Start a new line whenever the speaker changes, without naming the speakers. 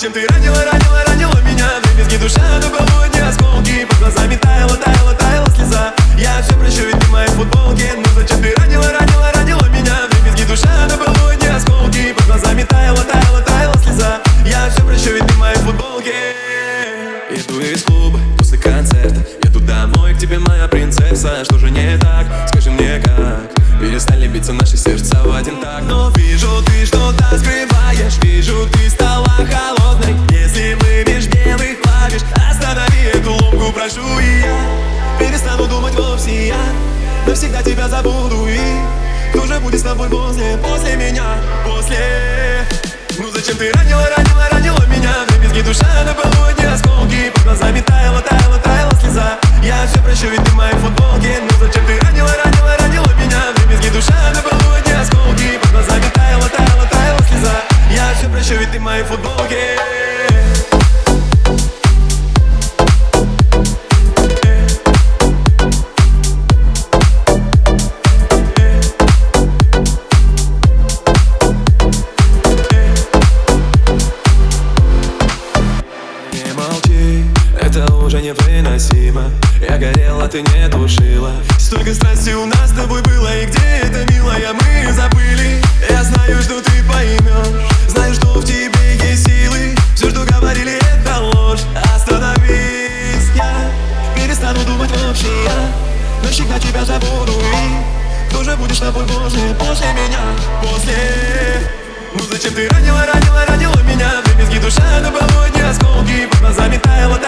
Зачем ты ранила, ранила, навсегда тебя забуду И кто же будет с тобой после, после меня После Ну зачем ты ранила, ранила, ранила меня Дребезги душа на полудне осколки Под глазами таяла, таяла, таяла слеза Я все прощу, ведь ты в это уже невыносимо. Я горела, ты не тушила Столько страсти у нас с тобой было И где это, милая, мы забыли. Я знаю, что ты поймешь Знаю, что в тебе есть силы. Все, что говорили, это ложь. Остановись, я перестану думать вообще. Я навсегда тебя забуду И кто же будешь с тобой после, после меня? После. Ну зачем ты ранила, ранила, ранила меня? Дребезги душа до полудня осколки. Под глазами таяла